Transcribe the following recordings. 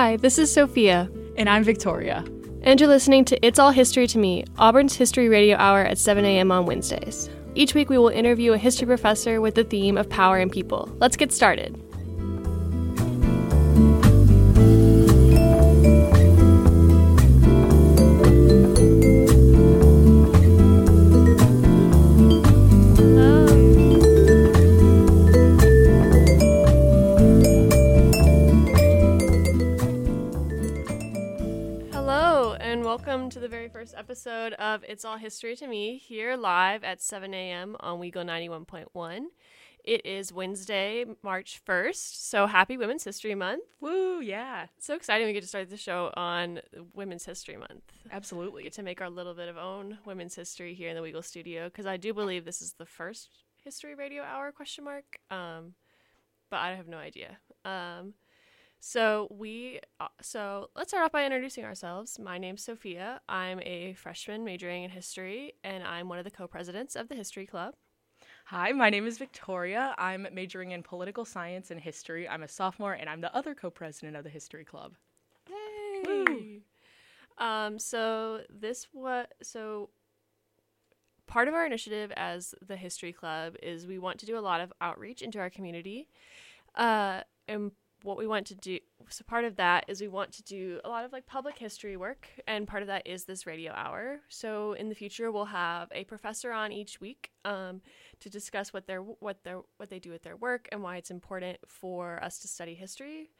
Hi, this is Sophia. And I'm Victoria. And you're listening to It's All History to Me, Auburn's History Radio Hour at 7 a.m. on Wednesdays. Each week we will interview a history professor with the theme of power and people. Let's get started. Welcome to the very first episode of It's All History to Me here live at 7 a.m. on Weagle 91.1. It is Wednesday, March 1st, so happy Women's History Month. Woo, yeah. So exciting we get to start the show on Women's History Month. We Absolutely. get to make our little bit of own women's history here in the Weagle studio because I do believe this is the first history radio hour question mark. Um, but I have no idea. Um, so we uh, so let's start off by introducing ourselves. My name's Sophia. I'm a freshman majoring in history, and I'm one of the co-presidents of the History Club. Hi, my name is Victoria. I'm majoring in political science and history. I'm a sophomore and I'm the other co president of the History Club. Yay! Um, so this what so part of our initiative as the History Club is we want to do a lot of outreach into our community. Uh, and what we want to do so part of that is we want to do a lot of like public history work and part of that is this radio hour so in the future we'll have a professor on each week um, to discuss what their what their what they do with their work and why it's important for us to study history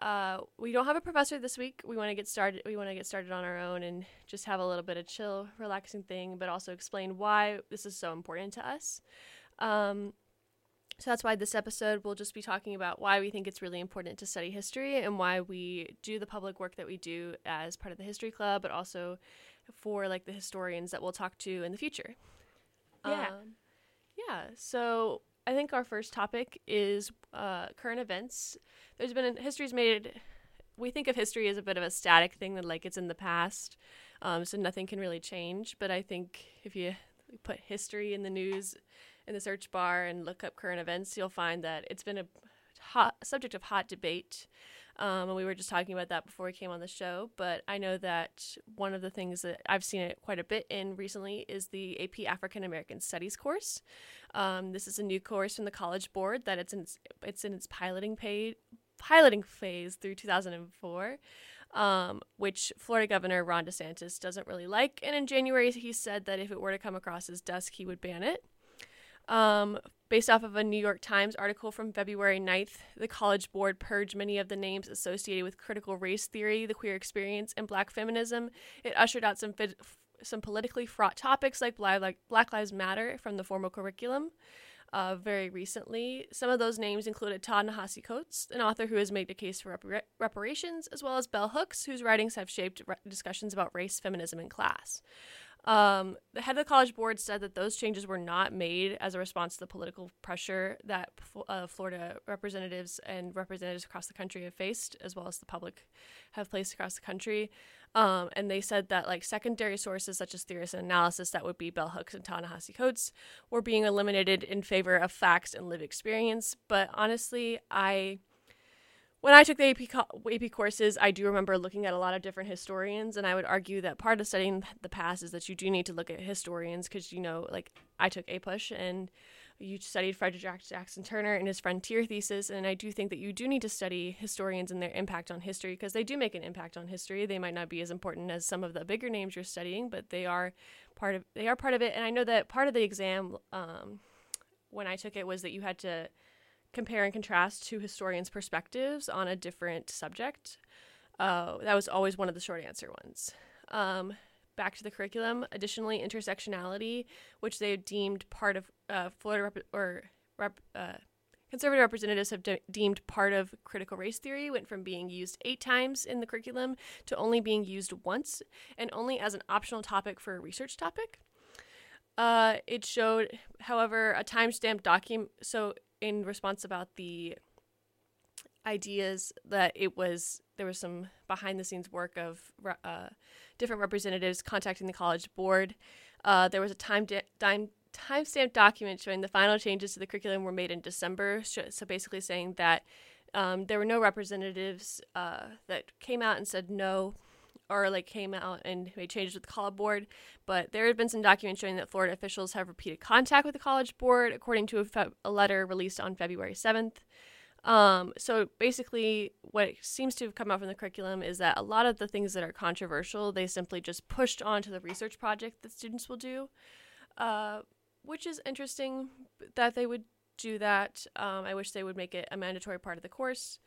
uh, we don't have a professor this week. We want to get started. We want to get started on our own and just have a little bit of chill, relaxing thing, but also explain why this is so important to us. Um, so that's why this episode we'll just be talking about why we think it's really important to study history and why we do the public work that we do as part of the History Club, but also for like the historians that we'll talk to in the future. Yeah. Um, yeah. So I think our first topic is uh, current events. There's been history's made. We think of history as a bit of a static thing that like it's in the past, um, so nothing can really change. But I think if you put history in the news in the search bar and look up current events, you'll find that it's been a hot subject of hot debate. Um, and we were just talking about that before we came on the show. But I know that one of the things that I've seen it quite a bit in recently is the AP African American Studies course. Um, this is a new course from the College Board that it's in its, it's in its piloting piloting phase through 2004. Um, which Florida Governor Ron DeSantis doesn't really like. And in January, he said that if it were to come across his desk, he would ban it. Um, based off of a New York Times article from February 9th, the College Board purged many of the names associated with critical race theory, the queer experience, and black feminism. It ushered out some some politically fraught topics like Black, Lives Matter from the formal curriculum. Uh, very recently, some of those names included Ta-Nehisi Coates, an author who has made a case for repar- reparations, as well as Bell Hooks, whose writings have shaped re- discussions about race, feminism, and class. Um, the head of the College Board said that those changes were not made as a response to the political pressure that uh, Florida representatives and representatives across the country have faced, as well as the public have faced across the country. Um, and they said that like secondary sources such as theorists and analysis, that would be bell hooks and Ta-Nehisi Coates, were being eliminated in favor of facts and lived experience. But honestly, I when I took the AP, co- AP courses, I do remember looking at a lot of different historians, and I would argue that part of studying the past is that you do need to look at historians because, you know, like I took APUSH and you studied Frederick Jackson Turner and his Frontier thesis, and I do think that you do need to study historians and their impact on history because they do make an impact on history. They might not be as important as some of the bigger names you're studying, but they are part of they are part of it. And I know that part of the exam um, when I took it was that you had to compare and contrast two historians' perspectives on a different subject. Uh, that was always one of the short answer ones. Um, back to the curriculum. Additionally, intersectionality, which they deemed part of uh, Florida rep- or rep- uh, conservative representatives have de- deemed part of critical race theory, went from being used eight times in the curriculum to only being used once, and only as an optional topic for a research topic. Uh, it showed, however, a timestamp document. So in response about the ideas that it was there was some behind the scenes work of uh, different representatives contacting the college board. Uh, there was a time di- time timestamp document showing the final changes to the curriculum were made in December. So basically saying that Um, there were no representatives uh, that came out and said no or like came out and made changes with the college board, but there have been some documents showing that Florida officials have repeated contact with the college board, according to a, fe- a letter released on February 7th. Um, so basically, what seems to have come out from the curriculum is that a lot of the things that are controversial, they simply just pushed onto the research project that students will do, uh, which is interesting that they would do that. Um, I wish they would make it a mandatory part of the course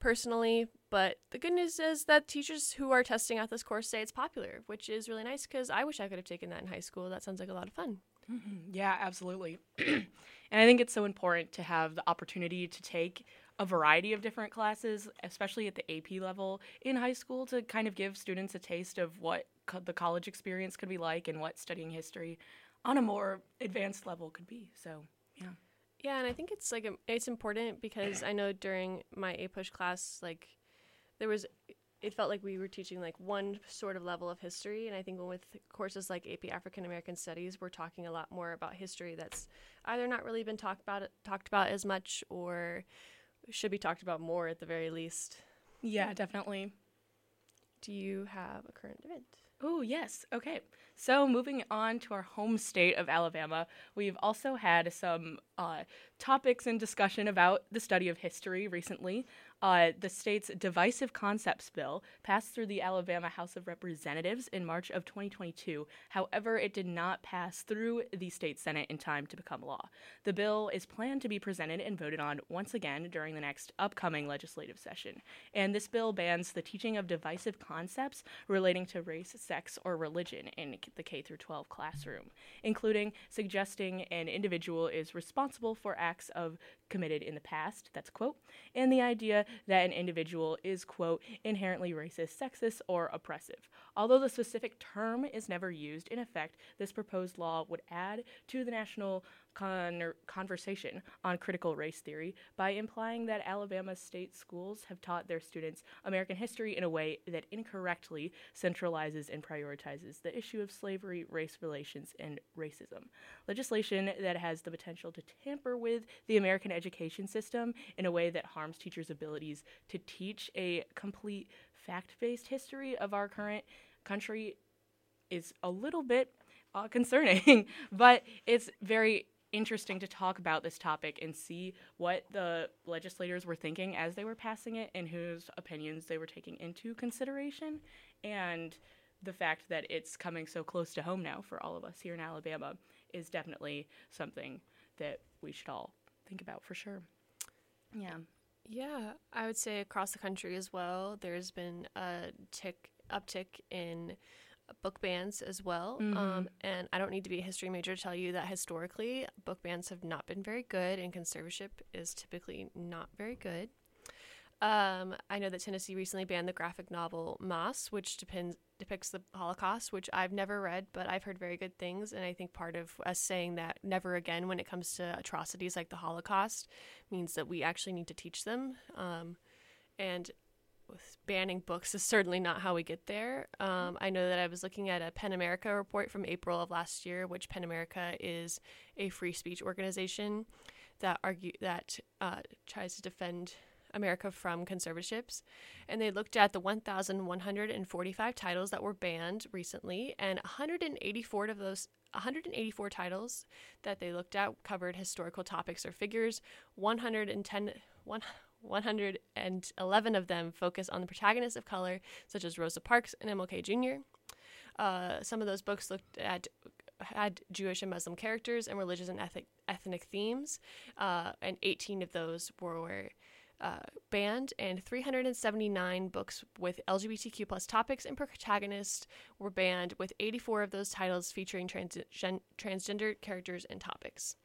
personally. But the good news is that teachers who are testing out this course say it's popular, which is really nice because I wish I could have taken that in high school. That sounds like a lot of fun. Mm-hmm. Yeah, absolutely. and I think it's so important to have the opportunity to take a variety of different classes, especially at the AP level in high school, to kind of give students a taste of what co- the college experience could be like and what studying history on a more advanced level could be. So, yeah. Yeah, and I think it's like it's important because I know during my APUSH class, like there was, it felt like we were teaching like one sort of level of history, and I think with courses like AP African American Studies, we're talking a lot more about history that's either not really been talked about talked about as much, or should be talked about more at the very least. Yeah, definitely. Do you have a current event? Oh, yes. Okay. So, moving on to our home state of Alabama, we've also had some uh, topics and discussion about the study of history recently. Uh, the state's Divisive Concepts Bill passed through the Alabama House of Representatives in March of 2022. However, it did not pass through the state Senate in time to become law. The bill is planned to be presented and voted on once again during the next upcoming legislative session. And this bill bans the teaching of divisive concepts relating to race, sex, or religion in the K 12 classroom, including suggesting an individual is responsible for acts of committed in the past, that's quote, and the idea that an individual is, quote, inherently racist, sexist, or oppressive. Although the specific term is never used, in effect, this proposed law would add to the national con- conversation on critical race theory by implying that Alabama state schools have taught their students American history in a way that incorrectly centralizes and prioritizes the issue of slavery, race relations, and racism. Legislation that has the potential to tamper with the American education system in a way that harms teachers' abilities to teach a complete fact based history of our current country is a little bit uh, concerning, but it's very interesting to talk about this topic and see what the legislators were thinking as they were passing it and whose opinions they were taking into consideration. And the fact that it's coming so close to home now for all of us here in Alabama is definitely something that we should all think about for sure. Yeah. Yeah, I would say across the country as well, there's been a tick uptick in book bans as well. Mm-hmm. Um, and I don't need to be a history major to tell you that historically, book bans have not been very good, and conservatorship is typically not very good. Um, I know that Tennessee recently banned the graphic novel Moss, which depends, depicts the Holocaust, which I've never read, but I've heard very good things. And I think part of us saying that never again when it comes to atrocities like the Holocaust means that we actually need to teach them. Um, and banning books is certainly not how we get there. Um, I know that I was looking at a PEN America report from April of last year, which PEN America is a free speech organization that argue that uh, tries to defend America from conservatorships. And they looked at the 1,145 titles that were banned recently, and 184 of those 184 titles that they looked at covered historical topics or figures. 110 one, 111 of them focus on the protagonists of color, such as Rosa Parks and MLK Jr. Uh, some of those books looked at had Jewish and Muslim characters and religious and ethnic ethnic themes, uh, and 18 of those were uh, banned, and 379 books with LGBTQ plus topics and protagonists were banned, with 84 of those titles featuring trans- transgender characters and topics.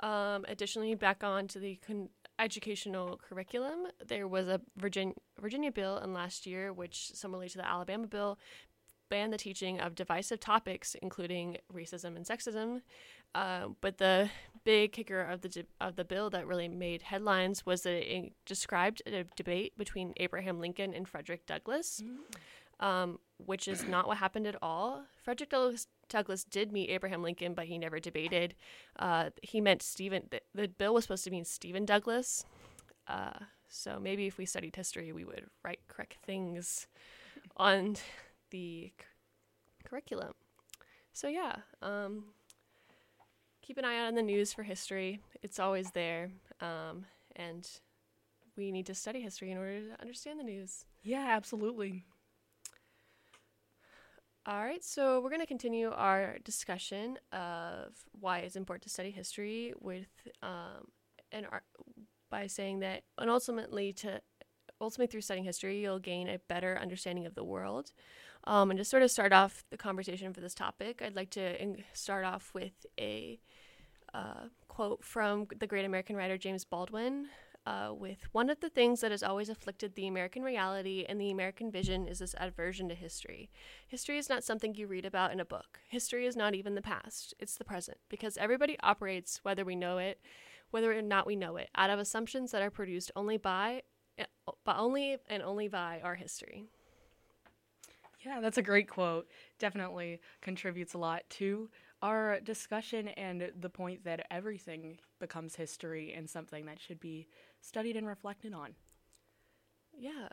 Um, additionally, back on to the con- educational curriculum, there was a Virginia, Virginia bill in last year, which similarly to the Alabama bill, banned the teaching of divisive topics, including racism and sexism. Uh, but the big kicker of the of the bill that really made headlines was that it described a debate between Abraham Lincoln and Frederick Douglass. Mm um, which is not what happened at all. Frederick Douglass, Douglass did meet Abraham Lincoln, but he never debated. Uh, he meant Stephen. The, the, bill was supposed to mean Stephen Douglas. Uh, So maybe if we studied history, we would write correct things on the curriculum. So yeah, um, keep an eye out on the news for history. It's always there, um, and we need to study history in order to understand the news. Yeah, absolutely. All right, so we're going to continue our discussion of why it's important to study history with um, an ar- by saying that, and ultimately to ultimately through studying history, you'll gain a better understanding of the world. Um, and to sort of start off the conversation for this topic, I'd like to in- start off with a uh, quote from the great American writer James Baldwin, uh, with one of the things that has always afflicted the American reality and the American vision is this aversion to history. History is not something you read about in a book. History is not even the past, it's the present, because everybody operates, whether we know it, whether or not we know it, out of assumptions that are produced only by, but only and only by our history. Yeah, that's a great quote. Definitely contributes a lot to our discussion and the point that everything becomes history and something that should be studied and reflected on. Yeah.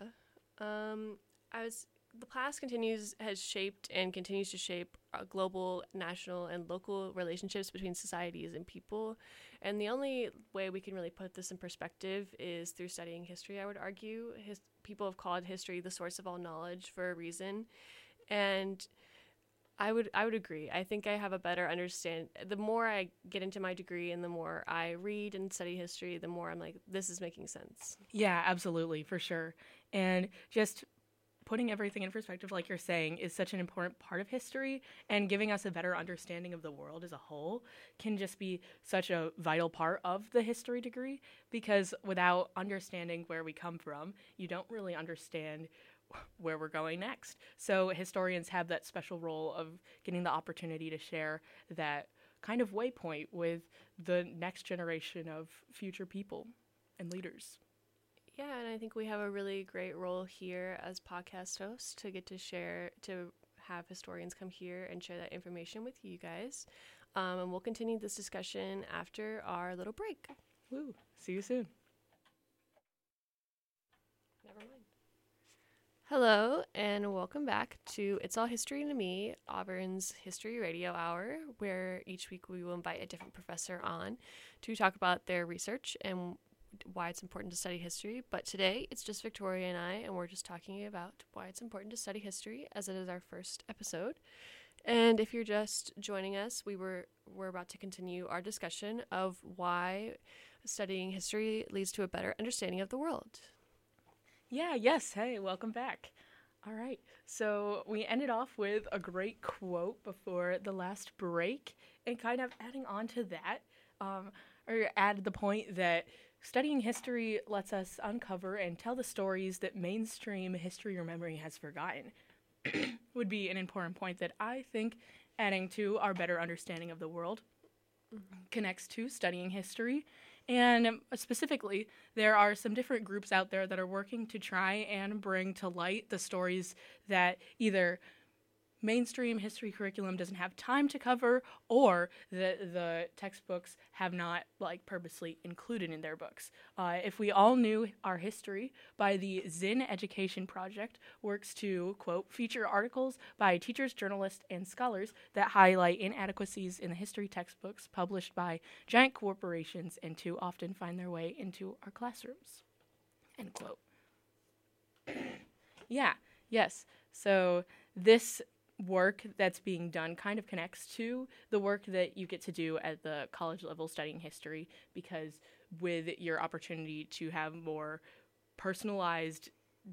Um, I was the past continues has shaped and continues to shape uh, global, national, and local relationships between societies and people. And the only way we can really put this in perspective is through studying history. I would argue His, people have called history the source of all knowledge for a reason, and I would I would agree. I think I have a better understand. The more I get into my degree and the more I read and study history, the more I'm like, this is making sense. Yeah, absolutely, for sure. And just putting everything in perspective, like you're saying, is such an important part of history, and giving us a better understanding of the world as a whole can just be such a vital part of the history degree. Because without understanding where we come from, you don't really understand where we're going next. So historians have that special role of getting the opportunity to share that kind of waypoint with the next generation of future people and leaders. Yeah, and I think we have a really great role here as podcast hosts to get to share, to have historians come here and share that information with you guys. Um, and we'll continue this discussion after our little break. Woo. See you soon. Never mind. Hello, and welcome back to It's All History to Me, Auburn's History Radio Hour, where each week we will invite a different professor on to talk about their research and why it's important to study history. But today it's just Victoria and I, and we're just talking about why it's important to study history, as it is our first episode. And if you're just joining us, we were we're about to continue our discussion of why studying history leads to a better understanding of the world. Yeah, yes. Hey, welcome back. All right. So we ended off with a great quote before the last break, and kind of adding on to that, um, or add the point that studying history lets us uncover and tell the stories that mainstream history or memory has forgotten. would be an important point that I think adding to our better understanding of the world connects to studying history and specifically, there are some different groups out there that are working to try and bring to light the stories that either mainstream history curriculum doesn't have time to cover or the the textbooks have not like purposely included in their books. Uh, if we all knew our history by the Zinn Education Project works to quote feature articles by teachers, journalists, and scholars that highlight inadequacies in the history textbooks published by giant corporations and too often find their way into our classrooms. End quote. yeah. Yes. So this work that's being done kind of connects to the work that you get to do at the college level studying history because with your opportunity to have more personalized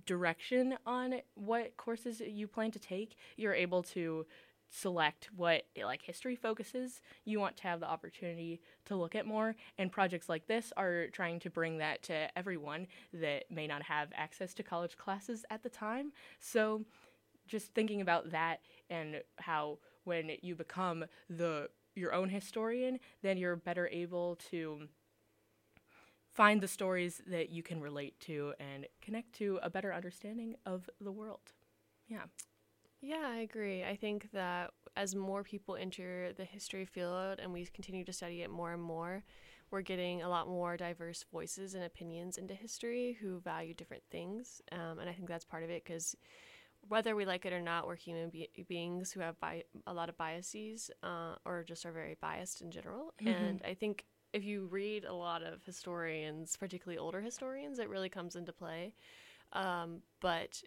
direction on what courses you plan to take you're able to select what like history focuses you want to have the opportunity to look at more. And projects like this are trying to bring that to everyone that may not have access to college classes at the time. So just thinking about that and how when you become the your own historian, then you're better able to find the stories that you can relate to and connect to a better understanding of the world. Yeah. Yeah, I agree. I think that as more people enter the history field and we continue to study it more and more, we're getting a lot more diverse voices and opinions into history who value different things. Um, and I think that's part of it because whether we like it or not, we're human be- beings who have bi- a lot of biases uh, or just are very biased in general. Mm-hmm. And I think if you read a lot of historians, particularly older historians, it really comes into play. Um, but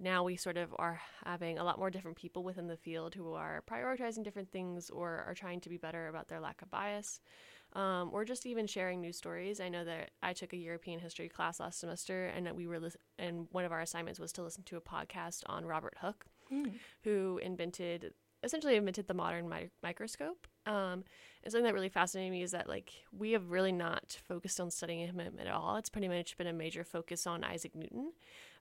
now we sort of are having a lot more different people within the field who are prioritizing different things or are trying to be better about their lack of bias. Um, or just even sharing news stories. I know that I took a European history class last semester, and that we were lis- and one of our assignments was to listen to a podcast on Robert Hooke, Mm. who invented essentially invented the modern mi- microscope. Um, and something that really fascinated me is that like we have really not focused on studying him at all. It's pretty much been a major focus on Isaac Newton.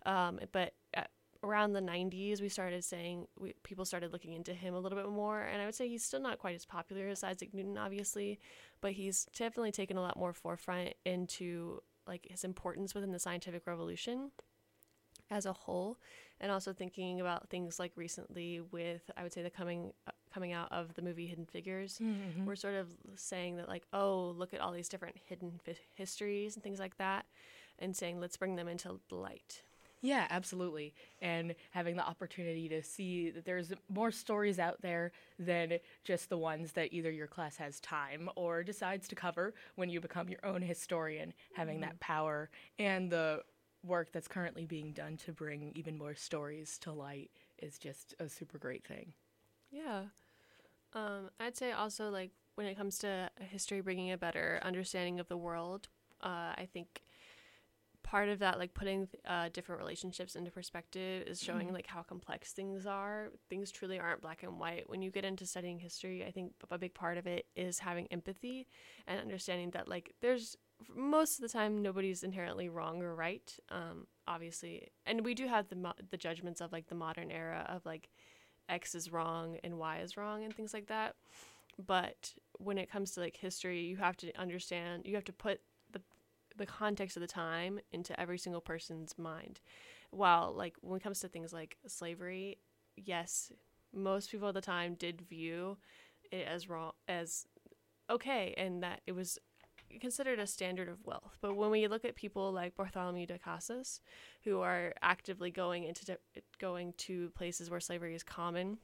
Um, but at, around the 90s, we started saying we, people started looking into him a little bit more. And I would say he's still not quite as popular as Isaac Newton, obviously, but he's definitely taken a lot more forefront into like his importance within the scientific revolution as a whole and also thinking about things like recently with i would say the coming uh, coming out of the movie hidden figures Mhm. we're sort of saying that like oh look at all these different hidden fi- histories and things like that and saying let's bring them into the light Yeah, absolutely. And having the opportunity to see that there's more stories out there than just the ones that either your class has time or decides to cover when you become your own historian, having that power and the work that's currently being done to bring even more stories to light is just a super great thing. yeah um, i'd say also like when it comes to history bringing a better understanding of the world uh, i think part of that like putting uh, different relationships into perspective is showing like how complex things are. Things truly aren't black and white. When you get into studying history i think a big part of it is having empathy and understanding that like there's most of the time nobody's inherently wrong or right um, obviously. And we do have the mo- the judgments of like the modern era of like x is wrong and y is wrong and things like that. But when it comes to like history you have to understand you have to put the context of the time into every single person's mind. While like when it comes to things like slavery yes most people at the time did view it as wrong as okay and that it was considered a standard of wealth. But when we look at people like bartholomew de casas who are actively going into di- going to places where slavery is common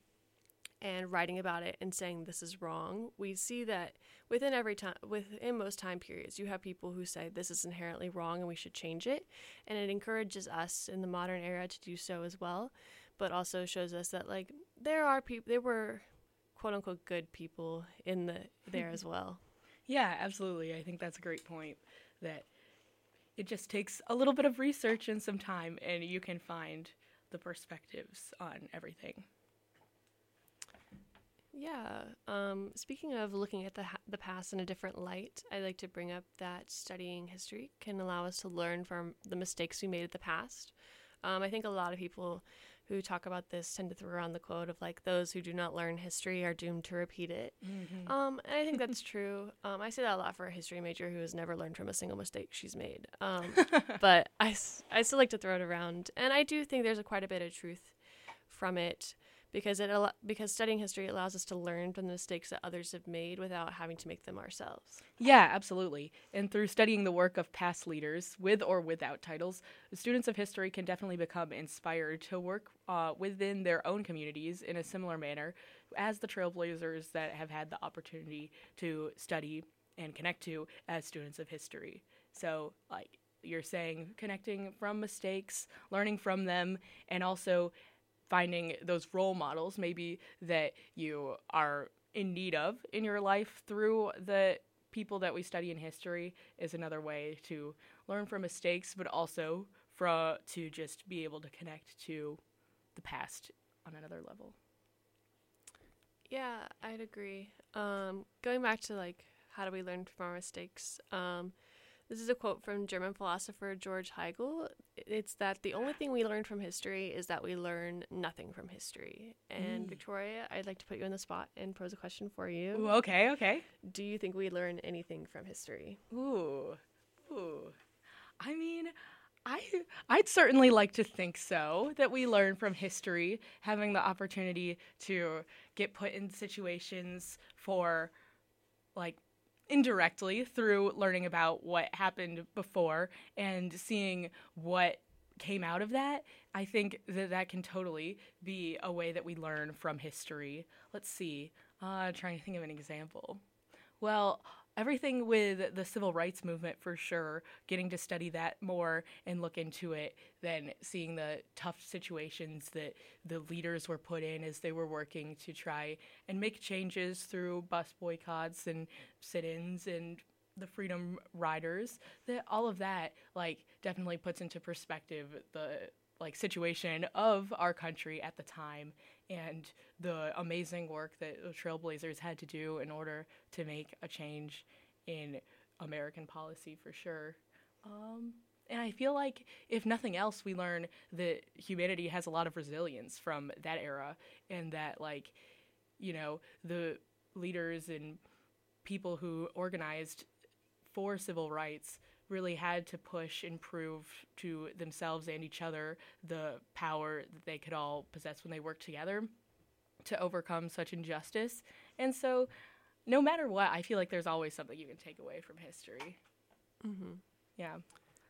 and writing about it and saying this is wrong we see that within every time within most time periods you have people who say this is inherently wrong and we should change it and it encourages us in the modern era to do so as well but also shows us that like there are people there were quote unquote good people in the there as well Yeah, absolutely. I think that's a great point that it just takes a little bit of research and some time and you can find the perspectives on everything. Yeah. Um, speaking of looking at the ha- the past in a different light, I'd like to bring up that studying history can allow us to learn from the mistakes we made in the past. Um, I think a lot of people who talk about this tend to throw around the quote of like those who do not learn history are doomed to repeat it. Um, and I think that's true. Um, I say that a lot for a history major who has never learned from a single mistake she's made. Um, but I still like to throw it around, and I do think there's a quite a bit of truth from it because it because studying history allows us to learn from the mistakes that others have made without having to make them ourselves. Yeah, absolutely. And through studying the work of past leaders, with or without titles, students of history can definitely become inspired to work uh, within their own communities in a similar manner as the trailblazers that have had the opportunity to study and connect to as students of history. So, like you're saying, connecting from mistakes, learning from them, and also finding those role models maybe that you are in need of in your life through the people that we study in history is another way to learn from mistakes but also for to just be able to connect to the past on another level Yeah, I'd agree. Um, going back to like how do we learn from our mistakes? Um, this is a quote from German philosopher George Hegel. It's that the only thing we learn from history is that we learn nothing from history. And Mm. Victoria, I'd like to put you on the spot and pose a question for you. Ooh, okay okay Do you think we learn anything from history? ooh ooh i mean I, I'd certainly like to think so, that we learn from history, having the opportunity to get put in situations for, like, indirectly through learning about what happened before and seeing what came out of that, I think that that can totally be a way that we learn from history. Let's see. Uh, trying to think of an example. Well, everything with the civil rights movement for sure, getting to study that more and look into it, than seeing the tough situations that the leaders were put in as they were working to try and make changes through bus boycotts and sit ins and the freedom riders that all of that like definitely puts into perspective the like situation of our country at the time and the amazing work that the trailblazers had to do in order to make a change in American policy for sure. Um, and I feel like, if nothing else, we learn that humanity has a lot of resilience from that era, and that, like, you know, the leaders and people who organized for civil rights really had to push and prove to themselves and each other the power that they could all possess when they worked together to overcome such injustice. And so, no matter what, I feel like there's always something you can take away from history. Mm-hmm. Yeah,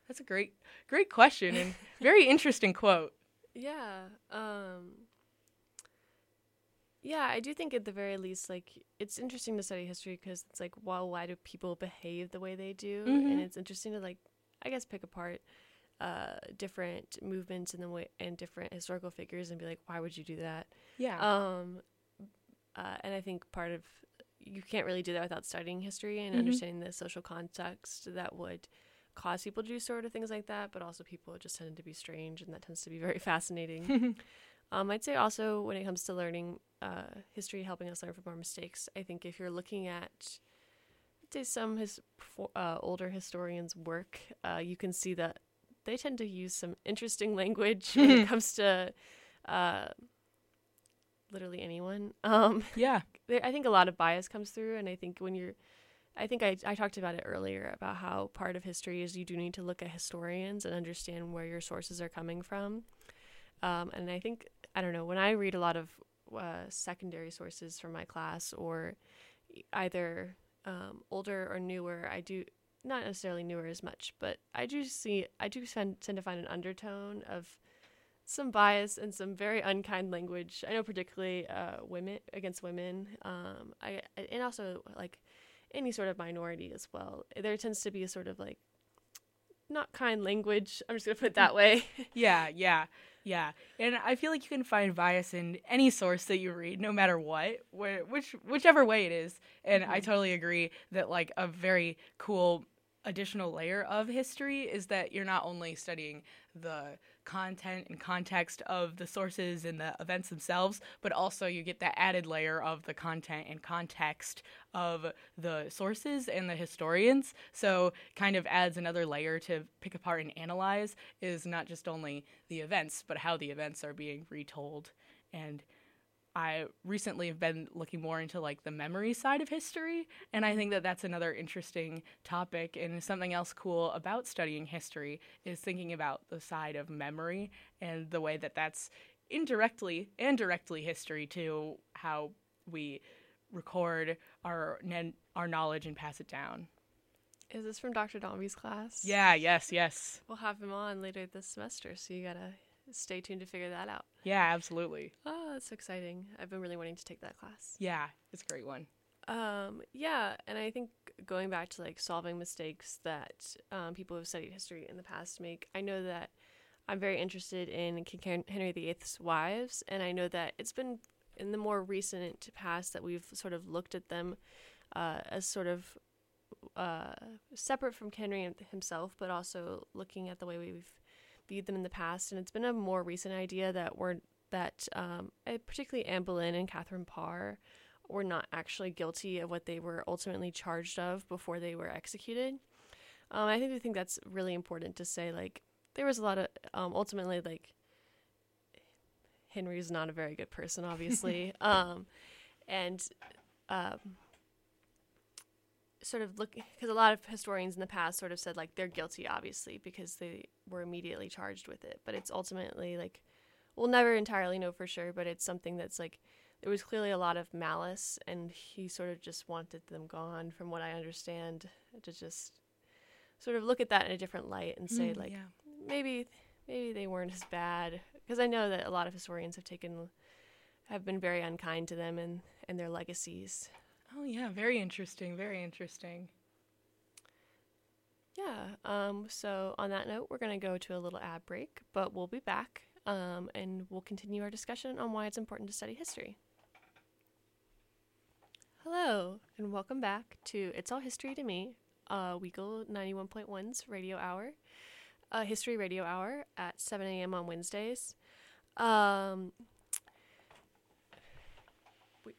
that's a great, great question and very interesting quote. Yeah. Um, yeah, I do think at the very least, like, it's interesting to study history because it's like, well, why do people behave the way they do? Mhm. And it's interesting to, like, I guess, pick apart uh, different movements and the way and different historical figures and be like, why would you do that? Yeah. Um, uh, and I think part of you can't really do that without studying history and Mhm. understanding the social context that would cause people to do sort of things like that. But also, people just tend to be strange, and that tends to be very fascinating. um, I'd say also when it comes to learning uh, history, helping us learn from our mistakes. I think if you're looking at I'd say some his uh, older historians' work, uh, you can see that they tend to use some interesting language when it comes to uh, literally anyone. Um, yeah. I think a lot of bias comes through, and I think when you're, I think I, I talked about it earlier about how part of history is you do need to look at historians and understand where your sources are coming from. Um, and I think I don't know when I read a lot of uh, secondary sources from my class or either um, older or newer, I do not necessarily newer as much, but I do see I do tend, tend to find an undertone of some bias and some very unkind language. I know particularly uh, women against women. Um, I and also like any sort of minority as well. There tends to be a sort of like not kind language. I'm just gonna put it that way. Yeah, yeah, yeah. And I feel like you can find bias in any source that you read, no matter what, wh- which whichever way it is. And I Mhm. totally agree that like a very cool additional layer of history is that you're not only studying the content and context of the sources and the events themselves, but also you get that added layer of the content and context of the sources and the historians. So kind of adds another layer to pick apart and analyze is not just only the events, but how the events are being retold. And I recently have been looking more into like the memory side of history, and I think that that's another interesting topic. And something else cool about studying history is thinking about the side of memory and the way that that's indirectly and directly history to how we record our our knowledge and pass it down. Is this from Dr. Dombey's class? Yeah, yes, yes. We'll have him on later this semester, so you gotta stay tuned to figure that out. Yeah, absolutely. Oh, that's exciting. I've been really wanting to take that class. Yeah, it's a great one. Um, yeah, and I think going back to like solving mistakes that um, people who have studied history in the past make, I know that I'm very interested in King Hen- Henry VIII's wives, and I know that it's been in the more recent past that we've sort of looked at them uh, as sort of uh, separate from Henry himself, but also looking at the way we've viewed them in the past. And it's been a more recent idea that we're that um, particularly Anne Boleyn and Catherine Parr were not actually guilty of what they were ultimately charged of before they were executed. Um, I think I think that's really important to say. Like there was a lot of um, ultimately like Henry's not a very good person, obviously, um, and um, sort of look because a lot of historians in the past sort of said like they're guilty, obviously, because they were immediately charged with it. But it's ultimately like we'll never entirely know for sure, but it's something that's like there was clearly a lot of malice, and he sort of just wanted them gone, from what I understand, to just sort of look at that in a different light and say, Mm, like, yeah. maybe maybe they weren't as bad because I know that a lot of historians have taken have been very unkind to them and and their legacies. Oh yeah, very interesting. Very interesting. Yeah. Um. So on that note, we're gonna go to a little ad break, but we'll be back. Um. And we'll continue our discussion on why it's important to study history. Hello, and welcome back to It's All History to Me, uh, Weagle 91.1's radio hour, uh, history radio hour at 7 a.m. on Wednesdays. Um,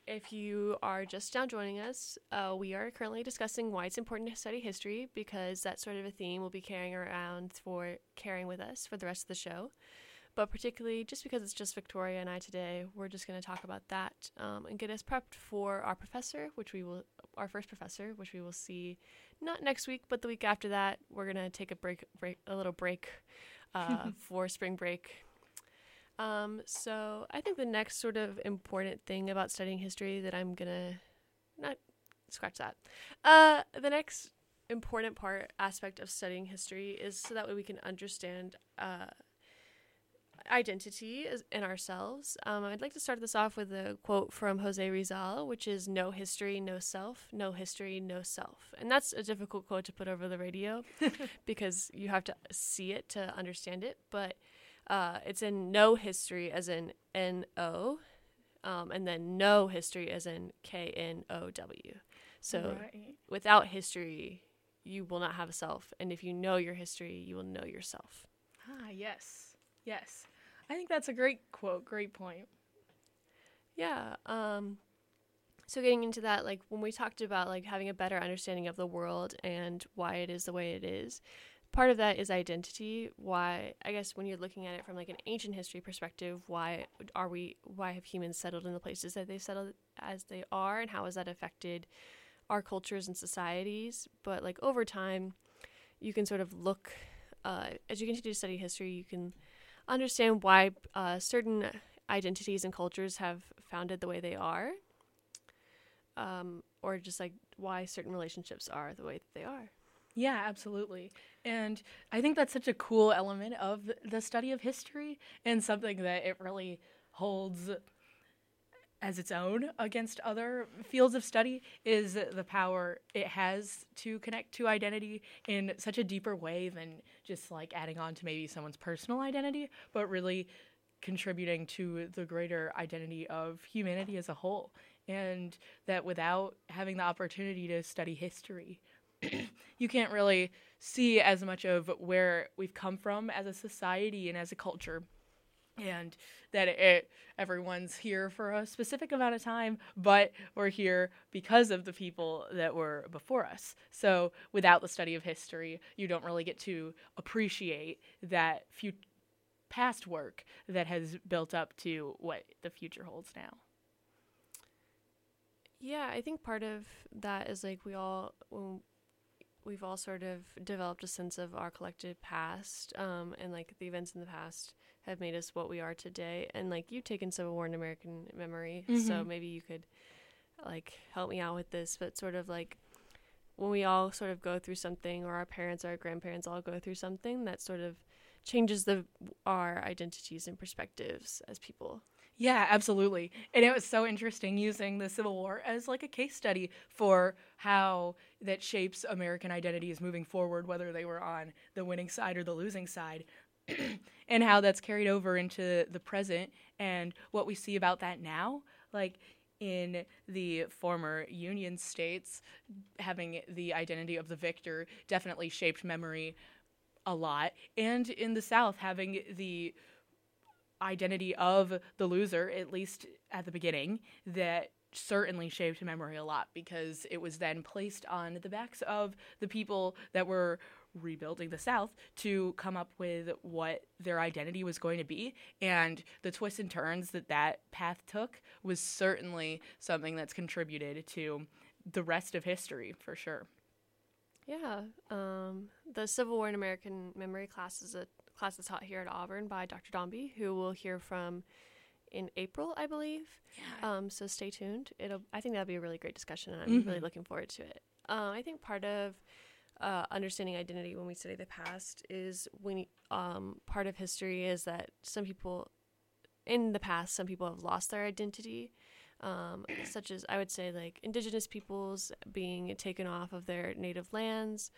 if you are just now joining us, uh, we are currently discussing why it's important to study history because that's sort of a theme we'll be carrying around for carrying with us for the rest of the show. But particularly, just because it's just Victoria and I today, we're just going to talk about that um, and get us prepped for our professor, which we will, our first professor, which we will see not next week, but the week after that. We're going to take a break, break, a little break uh, for spring break. Um, so I think the next sort of important thing about studying history that I'm gonna not scratch that. Uh, the next important part aspect of studying history is so that way we can understand uh, identity in ourselves. Um, I'd like to start this off with a quote from Jose Rizal, which is "No history, no self. No history, no self." And that's a difficult quote to put over the radio because you have to see it to understand it, but uh, it's in no history as in N O, um, and then no history as in K N O W. So Right. without history, you will not have a self, and if you know your history, you will know yourself. Ah, yes. Yes. I think that's a great quote. Great point. Yeah. Um, so getting into that, like when we talked about like having a better understanding of the world and why it is the way it is, part of that is identity. Why I guess when you're looking at it from like an ancient history perspective, why are we? Why have humans settled in the places that they've settled as they are, and how has that affected our cultures and societies? But like over time, you can sort of look uh, as you continue to study history, you can understand why uh, certain identities and cultures have founded the way they are, um, or just like why certain relationships are the way that they are. Yeah, absolutely. And I think that's such a cool element of the study of history and something that it really holds as its own against other fields of study is the power it has to connect to identity in such a deeper way than just like adding on to maybe someone's personal identity, but really contributing to the greater identity of humanity as a whole. And that without having the opportunity to study history, you can't really see as much of where we've come from as a society and as a culture and that it everyone's here for a specific amount of time but we're here because of the people that were before us. So without the study of history you don't really get to appreciate that past work that has built up to what the future holds now. Yeah, I think part of that is like we all when we've all sort of developed a sense of our collective past, um, and like the events in the past have made us what we are today. And like you've taken Civil War in American memory, so Mhm. maybe you could like help me out with this. But sort of like when we all sort of go through something, or our parents, or our grandparents all go through something that sort of changes the our identities and perspectives as people. Yeah, absolutely. And it was so interesting using the Civil War as like a case study for how that shapes American identities moving forward, whether they were on the winning side or the losing side, and how that's carried over into the present and what we see about that now. Like in the former Union states, having the identity of the victor definitely shaped memory a lot. And in the South, having the identity of the loser, at least at the beginning, that certainly shaped memory a lot because it was then placed on the backs of the people that were rebuilding the South to come up with what their identity was going to be. And the twists and turns that that path took was certainly something that's contributed to the rest of history for sure. Yeah, um, the Civil War in American Memory class is a class that's taught here at Auburn by Dr. Dombey, who we'll hear from in April, I believe. Yeah. Um, so stay tuned. It'll. I think that'll be a really great discussion, and I'm really Mhm. looking forward to it. Um, I think part of uh, understanding identity when we study the past is when um, part of history is that some people in the past, some people have lost their identity, um, such as I would say like indigenous peoples being taken off of their native lands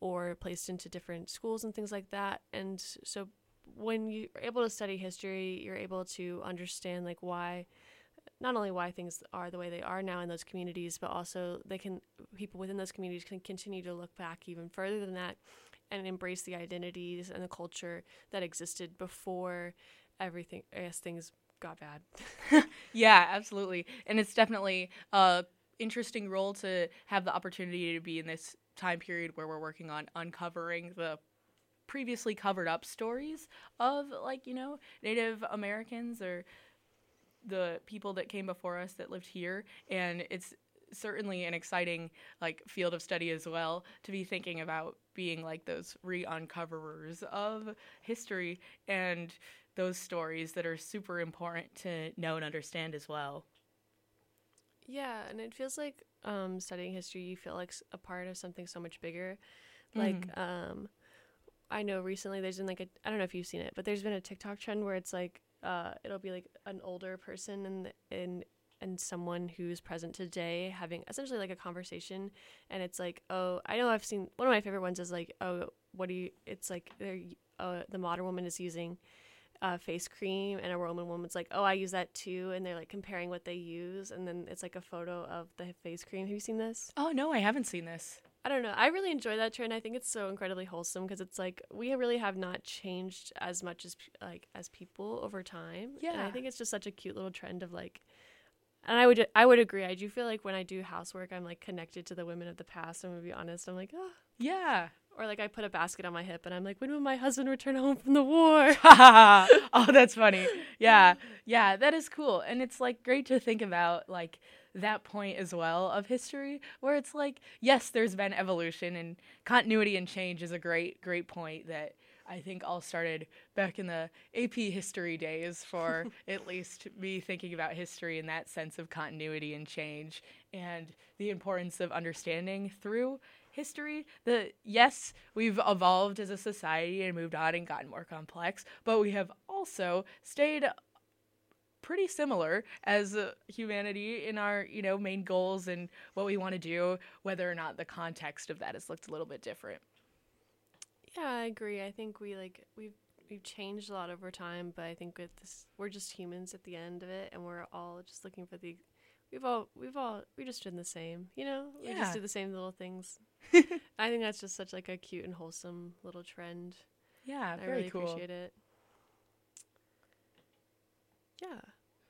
or placed into different schools and things like that. And so when you're able to study history, you're able to understand like why not only why things are the way they are now in those communities, but also they can people within those communities can continue to look back even further than that and embrace the identities and the culture that existed before everything I guess things got bad. Yeah, absolutely. And it's definitely a interesting role to have the opportunity to be in this time period where we're working on uncovering the previously covered up stories of like, you know, Native Americans or the people that came before us that lived here and it's certainly an exciting like field of study as well to be thinking about being like those re-uncoverers of history and those stories that are super important to know and understand as well. Yeah, and it feels like um, studying history, you feel like a part of something so much bigger. Like, um, I know recently there's been like a, I don't know if you've seen it, but there's been a TikTok trend where it's like, uh, it'll be like an older person and and and someone who's present today having essentially like a conversation, and it's like, oh, I know I've seen one of my favorite ones is like, oh, what do you? It's like they're uh, the modern woman is using uh, face cream and a Roman woman's like, oh, I use that too. And they're like comparing what they use. And then it's like a photo of the face cream. Have you seen this? Oh no, I haven't seen this. I don't know. I really enjoy that trend. I think it's so incredibly wholesome because it's like we really have not changed as much as like as people over time. Yeah. And I think it's just such a cute little trend of like and I would I would agree. I do feel like when I do housework, I'm like connected to the women of the past. I'm gonna be honest. I'm like, oh, Yeah. Or like I put a basket on my hip and I'm like, when will my husband return home from the war? oh, that's funny. Yeah. Yeah, that is cool. And it's like great to think about like that point as well of history where it's like yes, there's been evolution and continuity and change is a great great point that I think all started back in the AP history days for at least me thinking about history in that sense of continuity and change and the importance of understanding through history that yes, we've evolved as a society and moved on and gotten more complex, but we have also stayed pretty similar as uh, humanity in our, you know, main goals and what we want to do, whether or not the context of that has looked a little bit different. Yeah, I agree. I think we like we've we've changed a lot over time, but I think with this we're just humans at the end of it and we're all just looking for the we've all we've all we just did the same, you know? We just do the same little things. I think that's just such like a cute and wholesome little trend. Yeah, I really cool. appreciate it. Yeah.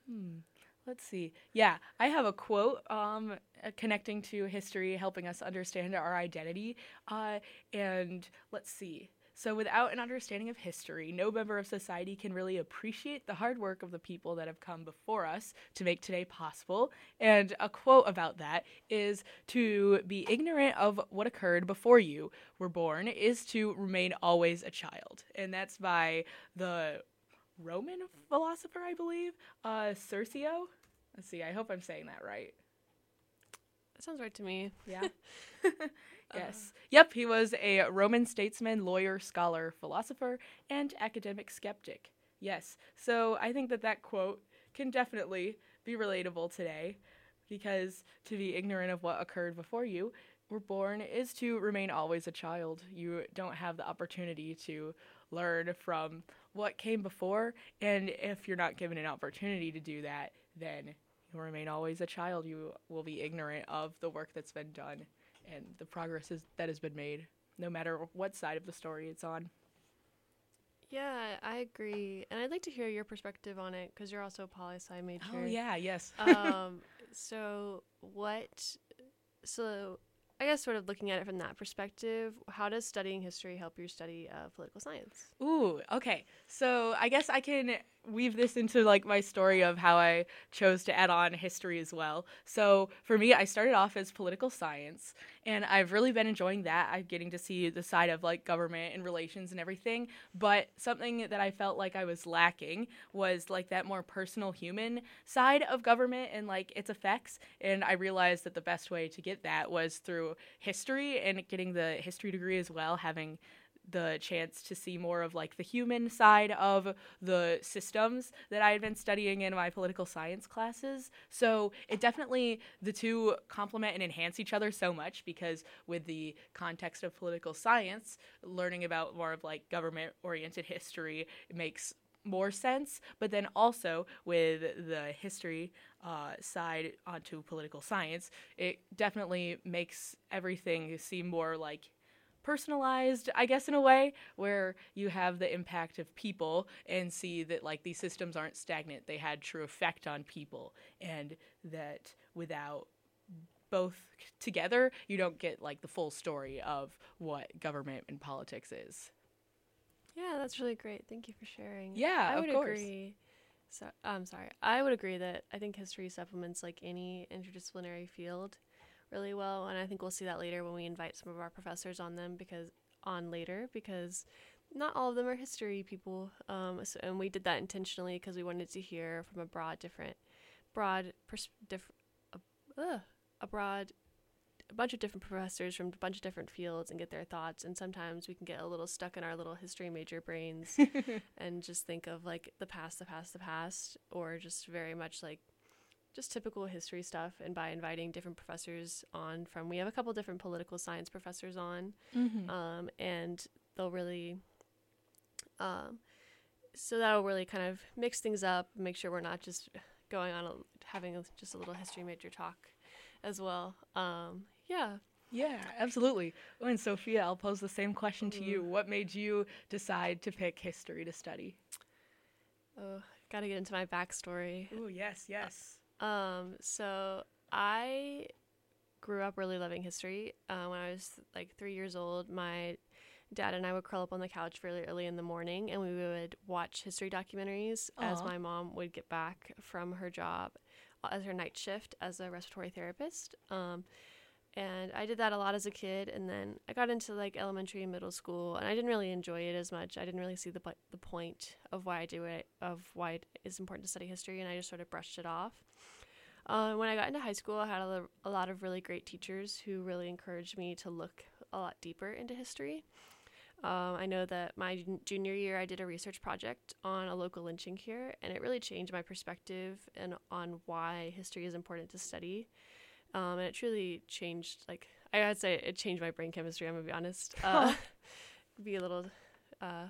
Hmm. Let's see. Yeah, I have a quote um, uh, connecting to history, helping us understand our identity. Uh, and let's see. So, without an understanding of history, no member of society can really appreciate the hard work of the people that have come before us to make today possible. And a quote about that is to be ignorant of what occurred before you were born is to remain always a child. And that's by the Roman philosopher, I believe, uh, Cicero. Let's see. I hope I'm saying that right. That sounds right to me. Yeah. Uh-huh. yes. Yep. He was a Roman statesman, lawyer, scholar, philosopher, and academic skeptic. Yes. So I think that that quote can definitely be relatable today because to be ignorant of what occurred before you were born is to remain always a child. You don't have the opportunity to learn from what came before. And if you're not given an opportunity to do that, then you'll remain always a child. You will be ignorant of the work that's been done and the progress is, that has been made, no matter what side of the story it's on. Yeah, I agree. And I'd like to hear your perspective on it because you're also a poli sci major. Oh, yeah, yes. um, so what? So I guess sort of looking at it from that perspective, how does studying history help your study of political science? Ooh, okay. So I guess I can weave this into like my story of how I chose to add on history as well. So for me, I started off as political science, and I've really been enjoying that. I'm getting to see the side of like government and relations and everything. But something that I felt like I was lacking was like that more personal human side of government and like its effects. And I realized that the best way to get that was through history and getting the history degree as well, having the chance to see more of like the human side of the systems that I had been studying in my political science classes. So it definitely the two complement and enhance each other so much because with the context of political science, learning about more of like government oriented history makes more sense. But then also with the history uh, side onto political science, it definitely makes everything seem more like personalized, I guess, in a way, where you have the impact of people and see that like these systems aren't stagnant. They had true effect on people, and that without both together, you don't get like the full story of what government and politics is. Yeah, that's really great. Thank you for sharing. Yeah, I would of course. agree. So I'm sorry. I would agree that I think history supplements like any interdisciplinary field really well, and I think we'll see that later when we invite some of our professors on them because on later because not all of them are history people. Um, so, and we did that intentionally because we wanted to hear from a broad, different, broad, pers- diff- a, uh, a broad a bunch of different professors from a bunch of different fields and get their thoughts and sometimes we can get a little stuck in our little history major brains and just think of like the past the past the past or just very much like just typical history stuff and by inviting different professors on from we have a couple different political science professors on Mm-hmm. um, and they'll really um, so that'll really kind of mix things up make sure we're not just going on a, having a, just a little history major talk as well um, yeah Yeah, absolutely. Oh, and Sofia, I'll pose the same question to you. What made you decide to pick history to study? oh gotta get into my backstory Oh, yes, yes. Um, so I grew up really loving history. Uh, when I was like three years old, my dad and I would curl up on the couch really early in the morning and we would watch history documentaries as my mom would get back from her job uh, as her night shift as a respiratory therapist. Um, and I did that a lot as a kid, and then I got into like elementary and middle school, and I didn't really enjoy it as much. I didn't really see the the point of why I do it, of why it is important to study history, and I just sort of brushed it off. Uh, when I got into high school, I had a, a lot of really great teachers who really encouraged me to look a lot deeper into history. Um, I know that my junior year, I did a research project on a local lynching here, and it really changed my perspective and on why history is important to study. Um, and it truly changed, like I would say, it changed my brain chemistry. I'm gonna be honest. Uh, be a little uh,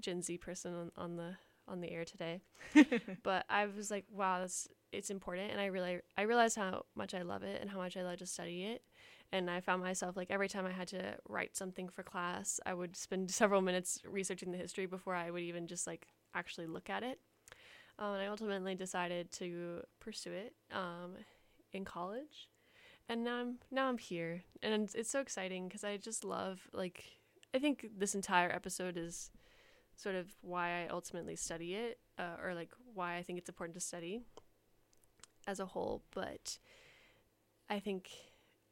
Gen Z person on, on the on the air today, but I was like, wow, that's it's important, and I really I realized how much I love it and how much I love to study it. And I found myself like every time I had to write something for class, I would spend several minutes researching the history before I would even just like actually look at it. Um, and I ultimately decided to pursue it um, in college, and now I'm now I'm here, and it's, so exciting because I just love like I think this entire episode is sort of why I ultimately study it, uh, or like why I think it's important to study as a whole. But I think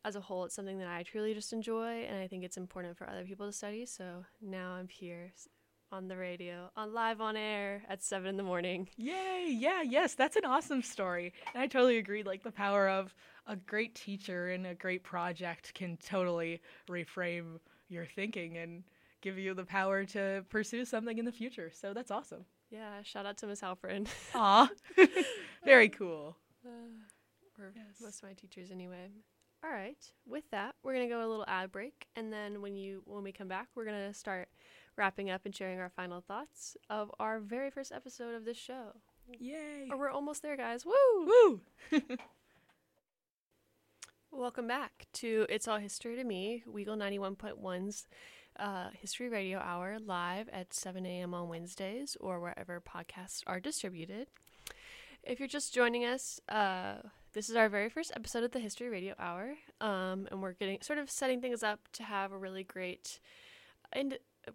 as a whole, it's something that I truly just enjoy, and I think it's important for other people to study. So now I'm here on the radio, on live on air at seven in the morning. Yay! Yeah, yes, that's an awesome story. And I totally agree. Like the power of a great teacher and a great project can totally reframe your thinking and give you the power to pursue something in the future. So that's awesome. Yeah, shout out to Miss Halpern. Aw, very cool. Or Yes. most of my teachers anyway. All right. With that, we're gonna go a little ad break, and then when you when we come back, we're gonna start wrapping up and sharing our final thoughts of our very first episode of this show. Yay! Or we're almost there, guys. Woo! Woo! Welcome back to It's All History to Me, Weagle 91.1's uh, History Radio Hour, live at 7 a.m. on Wednesdays or wherever podcasts are distributed. If you're just joining us, uh, this is our very first episode of the History Radio Hour, um, and we're getting sort of setting things up to have a really great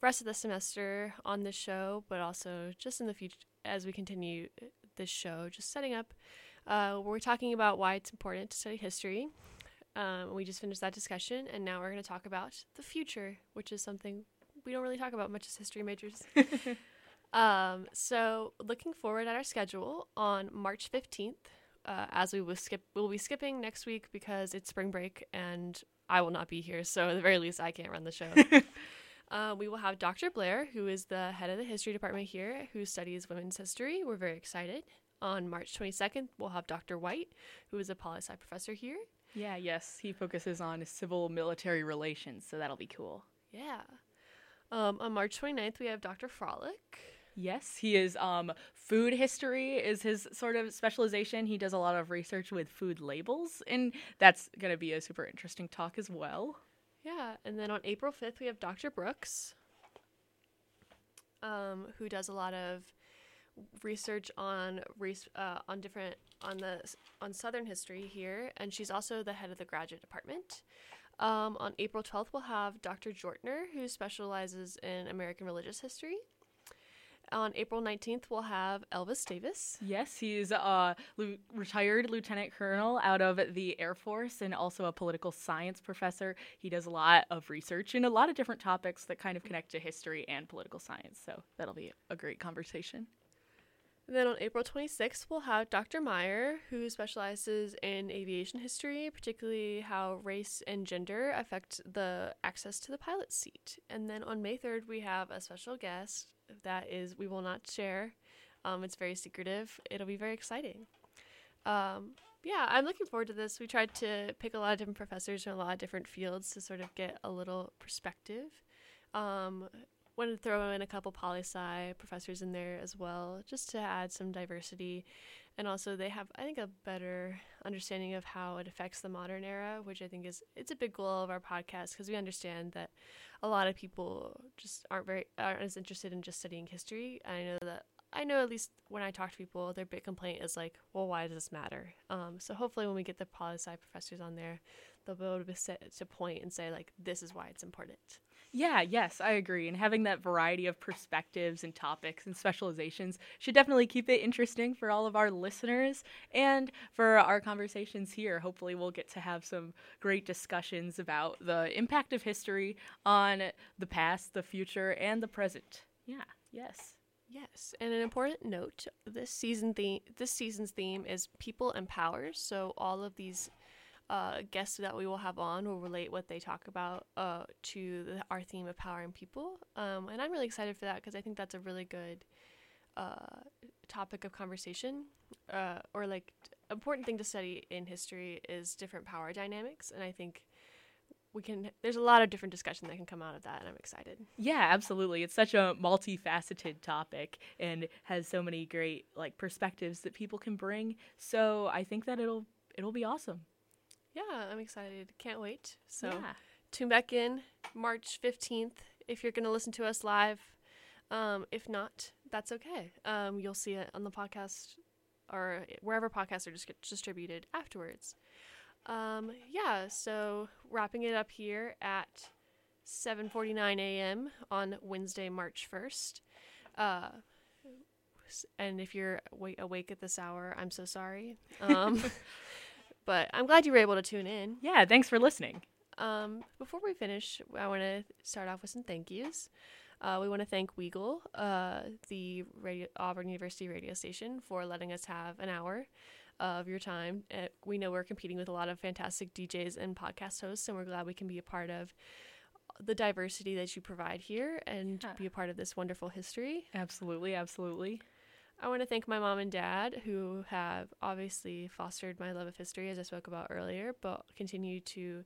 rest of the semester on this show, but also just in the future as we continue this show, just setting up. Uh, we're talking about why it's important to study history. Um, we just finished that discussion, and now we're going to talk about the future, which is something we don't really talk about much as history majors. um, so, looking forward at our schedule on March 15th, uh, as we will skip, we'll be skipping next week because it's spring break and I will not be here. So, at the very least, I can't run the show. Uh, we will have Dr. Blair, who is the head of the history department here, who studies women's history. We're very excited. On March 22nd, we'll have Dr. White, who is a poli sci professor here. Yeah, yes, he focuses on civil military relations, so that'll be cool. Yeah. Um, on March 29th, we have Dr. Frolick. Yes, he is um food history is his sort of specialization. He does a lot of research with food labels and that's going to be a super interesting talk as well. Yeah, and then on April 5th, we have Dr. Brooks, um, who does a lot of research on race, uh, on different on the on Southern history here, and she's also the head of the graduate department. Um, on April 12th, we'll have Dr. Jortner, who specializes in American religious history. On April 19th, we'll have Elvis Davis. Yes, he's a retired lieutenant colonel out of the Air Force and also a political science professor. He does a lot of research in a lot of different topics that kind of connect to history and political science. So that'll be a great conversation. Then on April 26th, we'll have Dr. Meyer, who specializes in aviation history, particularly how race and gender affect the access to the pilot seat. And then on May 3rd, we have a special guest that is we will not share. Um, it's very secretive. It'll be very exciting. Um, yeah, I'm looking forward to this. We tried to pick a lot of different professors from a lot of different fields to sort of get a little perspective. Um, wanted to throw in a couple poli sci professors in there as well, just to add some diversity. And also, they have, I think, a better understanding of how it affects the modern era, which I think is it's a big goal of our podcast because we understand that a lot of people just aren't very aren't as interested in just studying history. I know that I know at least when I talk to people, their big complaint is like, well, why does this matter? Um, so hopefully, when we get the poli sci professors on there, they'll be able to set to point and say like, this is why it's important. Yeah, yes, I agree. And having that variety of perspectives and topics and specializations should definitely keep it interesting for all of our listeners and for our conversations here. Hopefully, we'll get to have some great discussions about the impact of history on the past, the future, and the present. Yeah, yes. Yes, and an important note: this season theme, this season's theme is people and powers. So all of these uh, guests that we will have on will relate what they talk about uh, to the, our theme of power and people. Um, and I'm really excited for that because I think that's a really good uh, topic of conversation, uh, or like important thing to study in history is different power dynamics, and I think we can there's a lot of different discussion that can come out of that and i'm excited Yeah, absolutely. It's such a multifaceted topic and has so many great like perspectives that people can bring. So I think that it'll it'll be awesome. Yeah i'm excited. Can't wait. So yeah. tune back in march 15th if you're going to listen to us live. Um, if not that's okay. Um, you'll see it on the podcast or wherever podcasts are just distributed afterwards. Um, yeah so wrapping it up here at 7.49 a.m on wednesday march 1st uh, and if you're awake at this hour i'm so sorry. Um, but i'm glad you were able to tune in Yeah, thanks for listening. um, before we finish, I want to start off with some thank yous. Uh, we want to thank Weagle, uh, the radio, Auburn University radio station, for letting us have an hour of your time. Uh, we know we're competing with a lot of fantastic DJs and podcast hosts, and we're glad we can be a part of the diversity that you provide here and Yeah. be a part of this wonderful history. Absolutely, absolutely. I want to thank my mom and dad who have obviously fostered my love of history, as I spoke about earlier, but continue to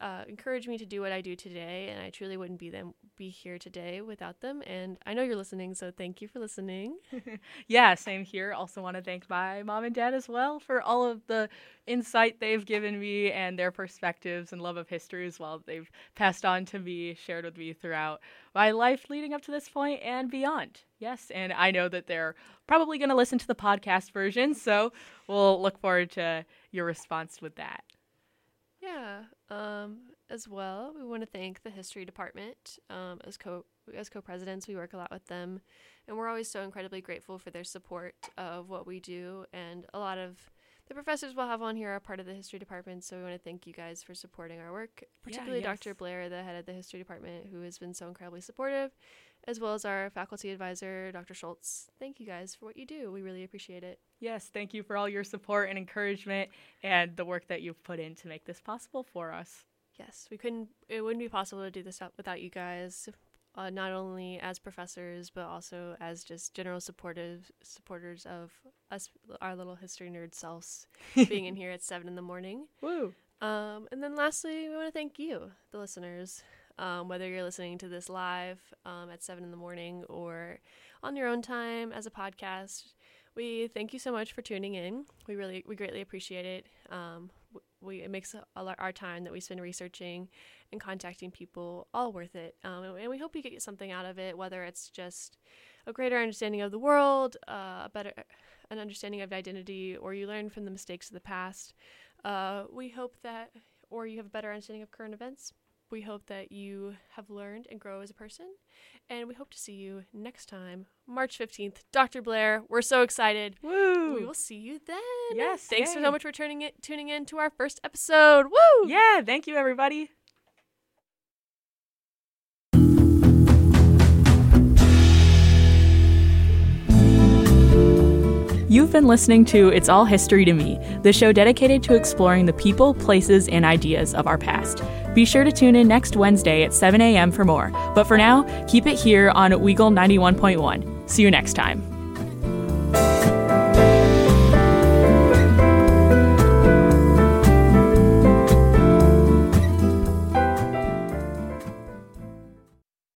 uh, encourage me to do what I do today. And I truly wouldn't be them be here today without them. And I know you're listening, so thank you for listening. Yeah, same here. Also want to thank my mom and dad as well for all of the insight they've given me and their perspectives and love of history as well. They've passed on to me, shared with me throughout my life leading up to this point and beyond. Yes, and I know that they're probably going to listen to the podcast version, so we'll look forward to your response with that. Yeah. Um, as well. We want to thank the history department. Um, as co as co-presidents, we work a lot with them, and we're always so incredibly grateful for their support of what we do. And a lot of the professors we'll have on here are part of the history department, so we want to thank you guys for supporting our work, particularly yes. Dr. Blair, the head of the history department, who has been so incredibly supportive, as well as our faculty advisor, Dr. Schultz. Thank you guys for what you do. We really appreciate it. Yes, thank you for all your support and encouragement and the work that you've put in to make this possible for us. Yes, we couldn't. It wouldn't be possible to do this without you guys. Uh, not only as professors, but also as just general supportive supporters of us, our little history nerd selves, being in here at seven in the morning. Woo! Um, and then lastly, we want to thank you, the listeners. Um, whether you're listening to this live um, at seven in the morning or on your own time as a podcast, we thank you so much for tuning in. We really, we greatly appreciate it. Um, we it makes a lot our time that we spend researching and contacting people all worth it. Um, and, we hope you get something out of it, whether it's just a greater understanding of the world, uh, a better an understanding of identity, or you learn from the mistakes of the past. Uh, we hope that, or you have a better understanding of current events. We hope that you have learned and grow as a person. And we hope to see you next time, March 15th. Dr. Blair, we're so excited. Woo! We will see you then. Yes, Thanks yay. so much for tuning in, tuning in to our first episode. Woo! Yeah, thank you, everybody. You've been listening to It's All History to Me, the show dedicated to exploring the people, places, and ideas of our past. Be sure to tune in next Wednesday at 7 a.m. for more. But for now, keep it here on Weagle 91.1. See you next time.